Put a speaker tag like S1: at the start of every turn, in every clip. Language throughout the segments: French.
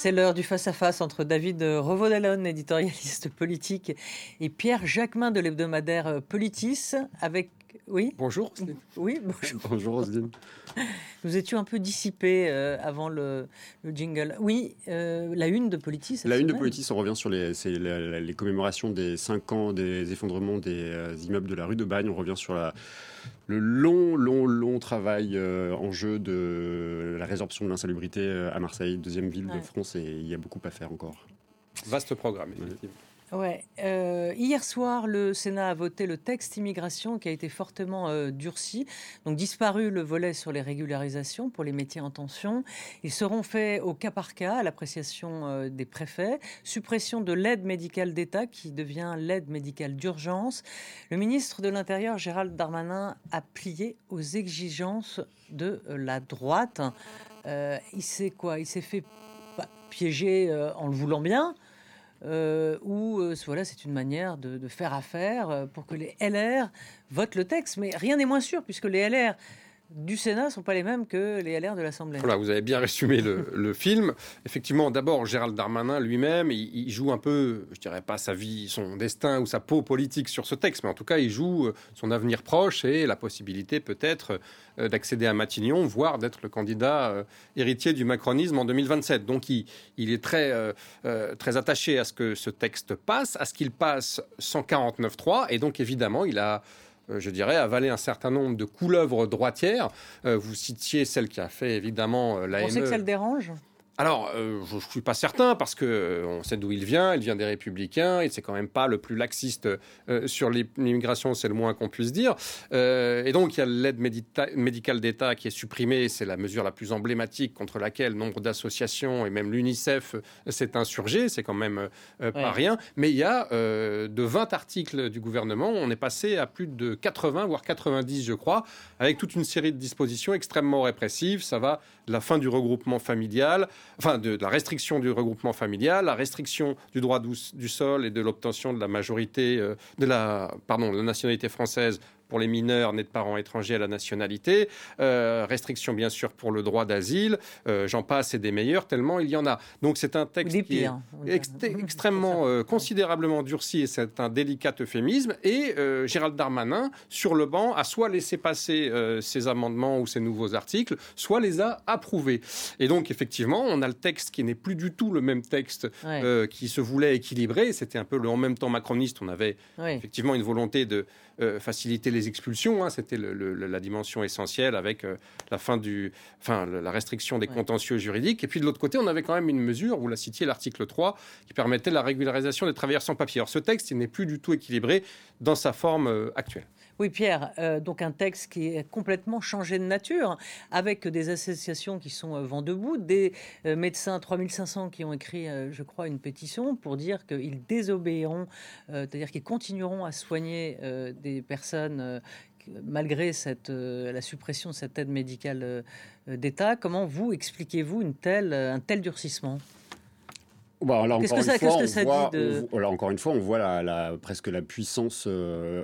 S1: C'est l'heure du face-à-face entre David Revaudalon, éditorialiste politique, et Pierre Jacquemin de l'hebdomadaire Politis, avec oui?
S2: Bonjour.
S1: Oui, bonjour.
S2: bonjour Roselyne.
S1: Nous étions un peu dissipés euh, avant le, jingle. Oui, euh, la une de Politis.
S2: La une de Politis, on revient sur les, les commémorations des 5 ans des effondrements des euh, immeubles de la rue de Bagne. On revient sur la, le long, long, long travail en jeu de la résorption de l'insalubrité à Marseille, deuxième ville de France, et il y a beaucoup à faire encore.
S3: Vaste programme, effectivement.
S1: Ouais. Euh, hier soir, le Sénat a voté le texte immigration qui a été fortement euh, durci. Donc disparu le volet sur les régularisations pour les métiers en tension. Ils seront faits au cas par cas à l'appréciation euh, des préfets. Suppression de l'aide médicale d'État qui devient l'aide médicale d'urgence. Le ministre de l'Intérieur, Gérald Darmanin, a plié aux exigences de la droite. il s'est quoi? Il s'est fait bah, piéger en le voulant bien. Euh, euh, voilà, c'est une manière de, de, faire affaire euh, pour que les LR votent le texte. Mais rien n'est moins sûr, puisque les LR du Sénat ne sont pas les mêmes que les LR de l'Assemblée.
S3: Voilà, vous avez bien résumé le, film. Effectivement, d'abord, Gérald Darmanin lui-même, il, joue un peu, je dirais pas sa vie, son destin ou sa peau politique sur ce texte, mais en tout cas, il joue euh, son avenir proche et la possibilité peut-être euh, d'accéder à Matignon, voire d'être le candidat euh, héritier du macronisme en 2027. Donc, il, est très, très attaché à ce que ce texte passe, à ce qu'il passe 149.3, et donc évidemment, il a je dirais, avaler un certain nombre de couleuvres droitières. Euh, vous citiez celle qui a fait évidemment la
S1: On sait que ça le dérange
S3: alors, euh, je ne suis pas certain parce que euh, on sait d'où il vient. Il vient des Républicains. Et c'est quand même pas le plus laxiste euh, sur l'immigration, c'est le moins qu'on puisse dire. et donc, il y a l'aide médicale d'État qui est supprimée. C'est la mesure la plus emblématique contre laquelle nombre d'associations et même l'UNICEF s'est insurgé. C'est quand même pas rien. Mais il y a de 20 articles du gouvernement, on est passé à plus de 80 voire 90, je crois, avec toute une série de dispositions extrêmement répressives. Ça va de la fin du regroupement familial enfin de, la restriction du regroupement familial, la restriction du droit du, sol et de l'obtention de la majorité euh, de la pardon de la nationalité française pour les mineurs nés de parents étrangers à la nationalité, euh, restriction bien sûr pour le droit d'asile, euh, j'en passe et des meilleurs, tellement il y en a. Donc c'est un texte qui est extrêmement, euh, considérablement durci et c'est un délicat euphémisme. Et Gérald Darmanin, sur le banc, a soit laissé passer ces amendements ou ces nouveaux articles, soit les a approuvés. Et donc effectivement, on a le texte qui n'est plus du tout le même texte qui se voulait équilibré. C'était un peu le en même temps macroniste. On avait effectivement une volonté de faciliter les expulsions, hein, c'était la dimension essentielle avec euh, la fin du, enfin, la restriction des contentieux juridiques. Et puis de l'autre côté, on avait quand même une mesure, vous la citiez, l'article 3, qui permettait la régularisation des travailleurs sans papier. Alors ce texte, il n'est plus du tout équilibré dans sa forme euh, actuelle.
S1: Oui, Pierre, euh, donc un texte qui est complètement changé de nature, avec des associations qui sont vent debout, des médecins 3500 qui ont écrit, je crois, une pétition pour dire qu'ils désobéiront, c'est-à-dire qu'ils continueront à soigner des personnes euh, malgré euh, la suppression de cette aide médicale euh, d'État. Comment vous expliquez-vous un tel durcissement?
S2: De... encore une fois, on voit la, presque la puissance,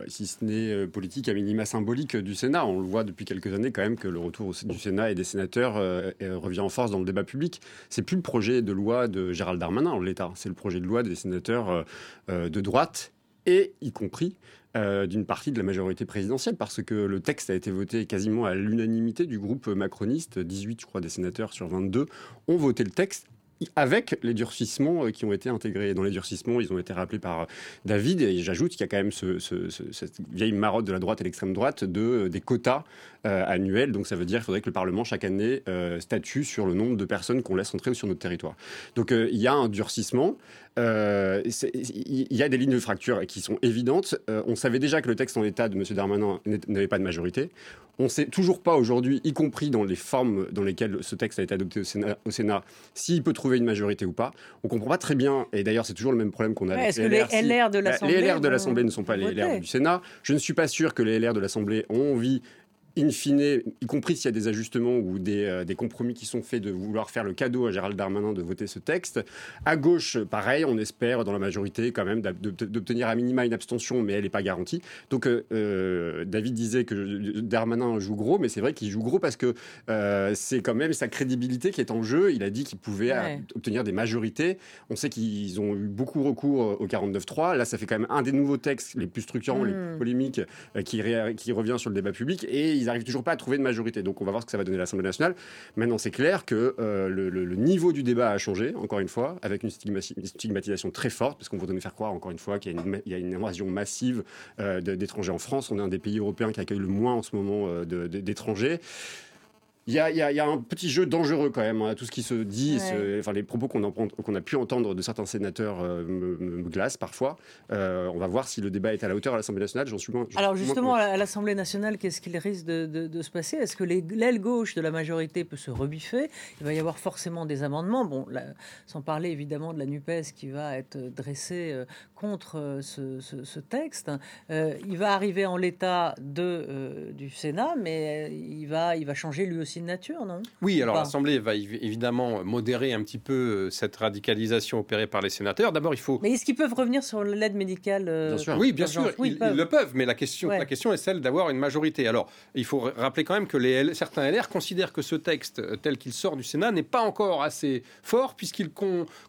S2: si ce n'est politique, à minima symbolique du Sénat. On le voit depuis quelques années quand même que le retour du Sénat et des sénateurs revient en force dans le débat public. C'est plus le projet de loi de Gérald Darmanin en l'État, c'est le projet de loi des sénateurs de droite et y compris euh, d'une partie de la majorité présidentielle, parce que le texte a été voté quasiment à l'unanimité du groupe macroniste. 18, je crois, des sénateurs sur 22 ont voté le texte avec les durcissements euh, qui ont été intégrés. Dans les durcissements, ils ont été rappelés par euh, David, et j'ajoute qu'il y a quand même cette vieille marotte de la droite et l'extrême droite de, des quotas annuels. Donc ça veut dire qu'il faudrait que le Parlement, chaque année, statue sur le nombre de personnes qu'on laisse entrer sur notre territoire. Donc il y a un durcissement. Euh, il y a des lignes de fracture qui sont évidentes. Euh, on savait déjà que le texte en état de M. Darmanin n'avait pas de majorité. On ne sait toujours pas aujourd'hui, y compris dans les formes dans lesquelles ce texte a été adopté au Sénat, au Sénat s'il peut trouver une majorité ou pas. On ne comprend pas très bien, et d'ailleurs c'est toujours le même problème qu'on a
S1: avec les, LR. Les LR de l'Assemblée
S2: Les LR de l'Assemblée ne sont pas les LR du Sénat. Je ne suis pas sûr que les LR de l'Assemblée ont envie in fine, y compris s'il y a des ajustements ou des, des, compromis qui sont faits, de vouloir faire le cadeau à Gérald Darmanin de voter ce texte. À gauche, pareil, on espère dans la majorité quand même d'obtenir à minima une abstention, mais elle n'est pas garantie. Donc David disait que Darmanin joue gros, mais c'est vrai qu'il joue gros parce que c'est quand même sa crédibilité qui est en jeu. Il a dit qu'il pouvait obtenir des majorités. On sait qu'ils ont eu beaucoup recours au 49-3. Là, ça fait quand même un des nouveaux textes les plus structurants, les plus hmm. polémiques, euh, qui, qui, revient sur le débat public. Et ils n'arrivent toujours pas à trouver de majorité. Donc, on va voir ce que ça va donner à l'Assemblée nationale. Maintenant, c'est clair que euh, le, niveau du débat a changé, encore une fois, avec une, stigmatisation très forte, parce qu'on va donner faire croire, encore une fois, qu'il y, a une invasion massive euh, d'étrangers en France. On est un des pays européens qui accueille le moins en ce moment d'étrangers. Il y, a, un petit jeu dangereux quand même, hein, tout ce qui se dit, enfin, les propos qu'on a pu entendre de certains sénateurs euh, me, glacent parfois. Euh, on va voir si le débat est à la hauteur à l'Assemblée nationale, j'en suis moins.
S1: Alors justement, à l'Assemblée nationale, qu'est-ce qu'il risque de, se passer? Est-ce que l'aile gauche de la majorité peut se rebiffer? Il va y avoir forcément des amendements, bon, sans parler évidemment de la NUPES qui va être dressée euh, contre ce, texte. il va arriver en l'état du Sénat, mais il va, il va changer lui aussi nature, non?
S3: Oui, alors l'Assemblée va évidemment modérer un petit peu euh, cette radicalisation opérée par les sénateurs. D'abord, il faut.
S1: Mais est-ce qu'ils peuvent revenir sur l'aide médicale
S3: euh, Oui, bien sûr, ils, le peuvent. Mais la question, la question est celle d'avoir une majorité. Alors, il faut rappeler quand même que les certains LR considèrent que ce texte, euh, tel qu'il sort du Sénat, n'est pas encore assez fort, puisqu'il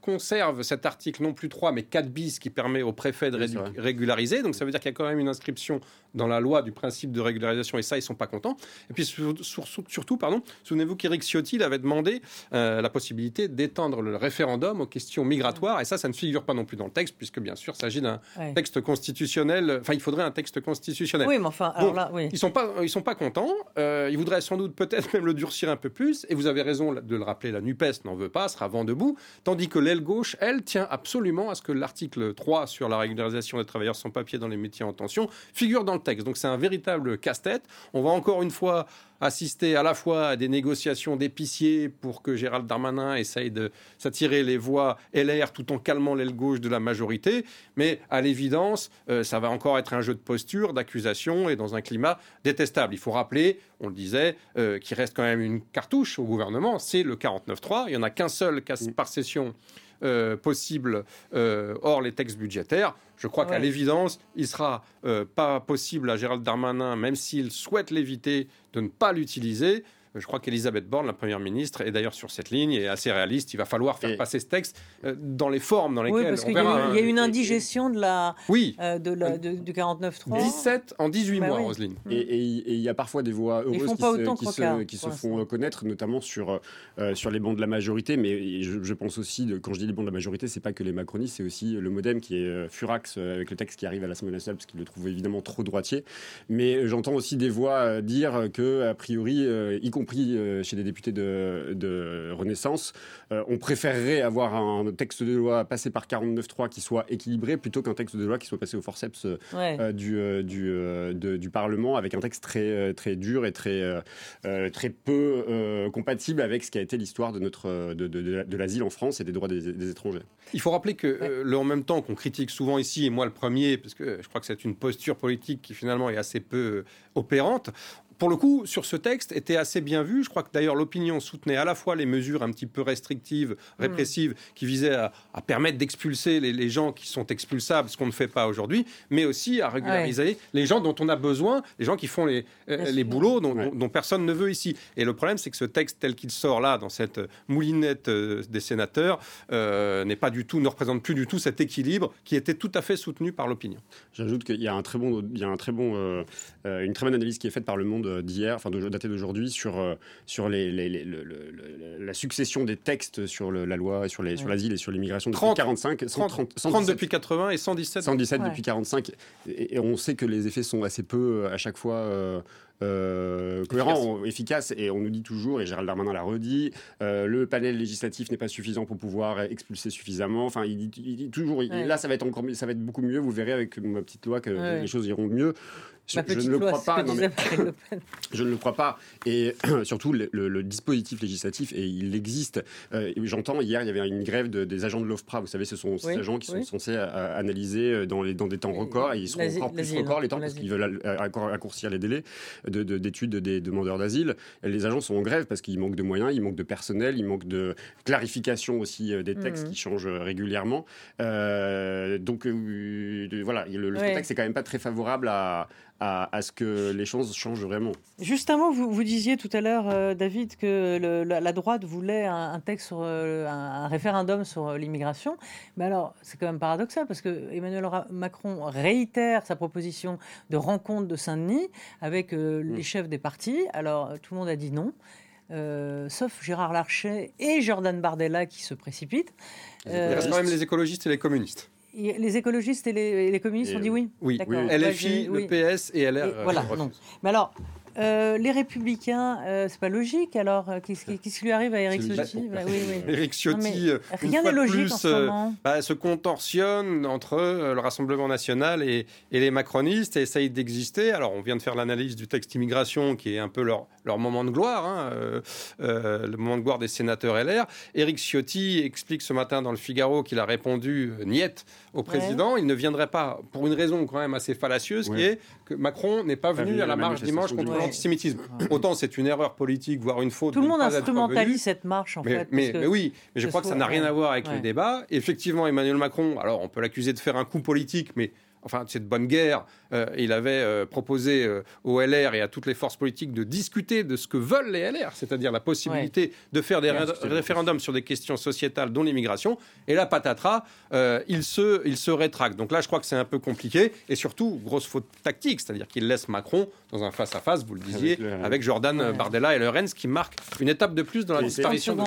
S3: conserve cet article non plus 3, mais 4 bis qui permet au préfet de régulariser. Donc, ça veut dire qu'il y a quand même une inscription dans la loi du principe de régularisation, et ça, ils sont pas contents. Et puis, surtout, pardon, Souvenez-vous qu'Éric Ciotti avait demandé euh, la possibilité d'étendre le référendum aux questions migratoires, et ça, ça ne figure pas non plus dans le texte, puisque bien sûr, il s'agit d'un texte constitutionnel. Enfin, il faudrait un texte constitutionnel.
S1: Oui, mais enfin, alors là, oui.
S3: Ils sont pas, ils sont pas contents. Euh, ils voudraient sans doute peut-être même le durcir un peu plus. Et vous avez raison de le rappeler, la Nupes n'en veut pas, sera vent debout, tandis que l'aile gauche, elle, tient absolument à ce que l'article 3 sur la régularisation des travailleurs sans papier dans les métiers en tension figure dans le texte. Donc c'est un véritable casse-tête. On va encore une fois assister à la fois à des négociations d'épiciers pour que Gérald Darmanin essaye de s'attirer les voix LR tout en calmant l'aile gauche de la majorité. Mais à l'évidence, euh, ça va encore être un jeu de posture, d'accusation et dans un climat détestable. Il faut rappeler, on le disait, euh, qu'il reste quand même une cartouche au gouvernement, c'est le 49-3. Il n'y en a qu'un seul par session euh, possible euh, hors les textes budgétaires. Je crois qu'à l'évidence, il sera euh, pas possible à Gérald Darmanin, même s'il souhaite l'éviter, de ne pas l'utiliser. Je crois qu'Elisabeth Borne, la Première ministre, est d'ailleurs sur cette ligne et assez réaliste. Il va falloir faire passer ce texte euh, dans les formes dans lesquelles
S1: oui, parce qu'il y, a hein. une indigestion de la, oui. Euh, de la, de, du 49.3.
S3: 17 en 18 bah mois, Roselyne.
S2: Et il y a parfois des voix heureuses qui, se, qui, se, qui se, font connaître, notamment sur, euh, sur les bancs de la majorité. Mais je, pense aussi, de, quand je dis les bancs de la majorité, c'est pas que les macronistes, c'est aussi le modem qui est furax avec le texte qui arrive à l'Assemblée nationale, parce qu'il le trouve évidemment trop droitier. Mais j'entends aussi des voix dire que, a priori, y compris compris euh, chez les députés de, Renaissance, euh, on préférerait avoir un texte de loi passé par 49.3 qui soit équilibré plutôt qu'un texte de loi qui soit passé au forceps euh, du, du, du, Parlement avec un texte très, très dur et très, très peu compatible avec ce qui a été l'histoire de, notre, de, de, l'asile en France et des droits des, étrangers.
S3: Il faut rappeler que, le, en même temps qu'on critique souvent ici, et moi le premier, parce que je crois que c'est une posture politique qui finalement est assez peu opérante, pour le coup, sur ce texte, était assez bien vu. Je crois que d'ailleurs l'opinion soutenait à la fois les mesures un petit peu restrictives, mm. répressives, qui visaient à, permettre d'expulser les, gens qui sont expulsables, ce qu'on ne fait pas aujourd'hui, mais aussi à régulariser les gens dont on a besoin, les gens qui font les, euh, les boulots dont, personne ne veut ici. Et le problème, c'est que ce texte tel qu'il sort là, dans cette moulinette euh, des sénateurs, euh, n'est pas du tout, ne représente plus du tout cet équilibre qui était tout à fait soutenu par l'opinion.
S2: J'ajoute qu'il y a un très bon, il y a un très bon, une très bonne analyse qui est faite par le Monde d'hier, enfin daté d'aujourd'hui, sur, euh, sur les, la succession des textes sur la loi, sur l'asile et sur l'immigration depuis 45.
S3: 30, 30 depuis 80 et 117.
S2: 117 depuis 45. Et, on sait que les effets sont assez peu euh, à chaque fois. Euh, euh, cohérent, efficace. Et on nous dit toujours, et Gérald Darmanin l'a redit, euh, le panel législatif n'est pas suffisant pour pouvoir expulser suffisamment. Enfin, il dit, toujours, là, ça va être encore, ça va être beaucoup mieux. Vous verrez avec ma petite loi que les choses iront mieux. Je, ne le crois pas. je ne le crois pas. Et surtout, le, dispositif législatif, et il existe. Euh, j'entends, hier, il y avait une grève des agents de l'OFPRA. Vous savez, ce sont ces agents qui sont censés euh, analyser euh, dans, les, dans des temps records. Et ils seront encore plus records les temps parce qu'ils veulent raccourcir les délais d'études de, des demandeurs d'asile. Les agents sont en grève parce qu'il manque de moyens, il manque de personnel, il manque de clarification aussi des textes mmh. qui changent régulièrement. donc, voilà, le, le texte n'est quand même pas très favorable à à, ce que les choses changent vraiment.
S1: Justement, vous, vous disiez tout à l'heure, euh, David, que la, droite voulait un, texte sur euh, un, référendum sur euh, l'immigration. Mais alors, c'est quand même paradoxal parce que Emmanuel Macron réitère sa proposition de rencontre de Saint-Denis avec les mm. chefs des partis. Alors, tout le monde a dit non. sauf Gérard Larcher et Jordan Bardella qui se précipitent.
S3: Il reste quand même les écologistes et les communistes.
S1: Les écologistes et les, communistes ont dit oui
S3: Oui, LFI, le PS et LR.
S1: voilà, non. Mais alors, euh, les Républicains, euh, c'est pas logique. Alors, euh, qu'est-ce qui, lui arrive à Eric Ciotti
S3: bah, oui, oui. Eric Ciotti, rien n'est logique en ce moment. Bah, se contorsionne entre le Rassemblement national et, les macronistes et essaye d'exister. Alors, on vient de faire l'analyse du texte immigration, qui est un peu leur, leur moment de gloire, hein, le moment de gloire des sénateurs LR. Eric Ciotti explique ce matin dans le Figaro qu'il a répondu niette au président. Il ne viendrait pas pour une raison quand même assez fallacieuse, qui est que Macron n'est pas venu à la marche dimanche contre l'antisémitisme. Autant c'est une erreur politique, voire une faute.
S1: Tout le monde instrumentalise cette marche, en
S3: mais,
S1: fait.
S3: Mais, oui, mais je crois que ça n'a rien à voir avec le débat. Effectivement, Emmanuel Macron, alors on peut l'accuser de faire un coup politique, mais enfin, c'est de bonne guerre. Euh, il avait euh, proposé euh, au LR et à toutes les forces politiques de discuter de ce que veulent les LR, c'est-à-dire la possibilité de faire des référendums sur des questions sociétales, dont l'immigration. Et là, patatras, il, se, il se rétracte. Donc là, je crois que c'est un peu compliqué. Et surtout, grosse faute tactique, c'est-à-dire qu'il laisse Macron dans un face-à-face, vous le disiez, avec, Jordan Bardella et Lorenz, qui marque une étape de plus dans la disparition
S2: de...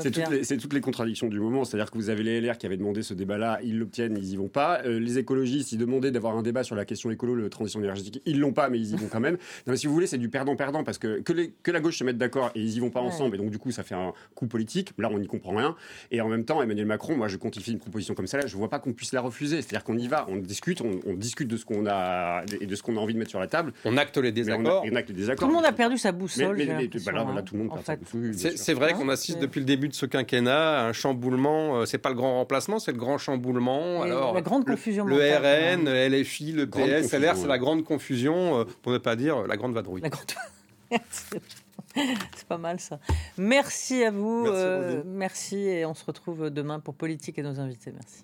S2: C'est toutes, toutes, les contradictions du moment. C'est-à-dire que vous avez les LR qui avaient demandé ce débat-là, ils l'obtiennent, ils y vont pas. les écologistes, ils demandent d'avoir un débat sur la question écolo, la transition énergétique. Ils l'ont pas, mais ils y vont quand même. Non, mais si vous voulez, c'est du perdant-perdant parce que que, les, que, la gauche se mette d'accord et ils y vont pas ensemble, et donc du coup, ça fait un coup politique. Là, on n'y comprend rien. Et en même temps, Emmanuel Macron, moi, je quantifie une proposition comme ça, là, je vois pas qu'on puisse la refuser. C'est-à-dire qu'on y va, on discute, on, discute de ce qu'on a et de ce qu'on a envie de mettre sur la table.
S3: On acte les désaccords.
S2: On, acte les désaccords.
S1: Tout le monde a perdu sa boussole. Mais,
S2: bah là, tout le monde perd
S3: C'est vrai qu'on assiste depuis le début de ce quinquennat à un chamboulement. Euh, c'est pas le grand remplacement, c'est le grand chamboulement. Alors,
S1: la grande confusion.
S3: Le, RN, le LFI, le PS, LR, c'est la grande confusion, euh, pour ne pas dire la grande vadrouille. La grande...
S1: C'est pas mal ça. Merci à vous. Merci, euh, merci, et on se retrouve demain pour Politique et nos invités. Merci.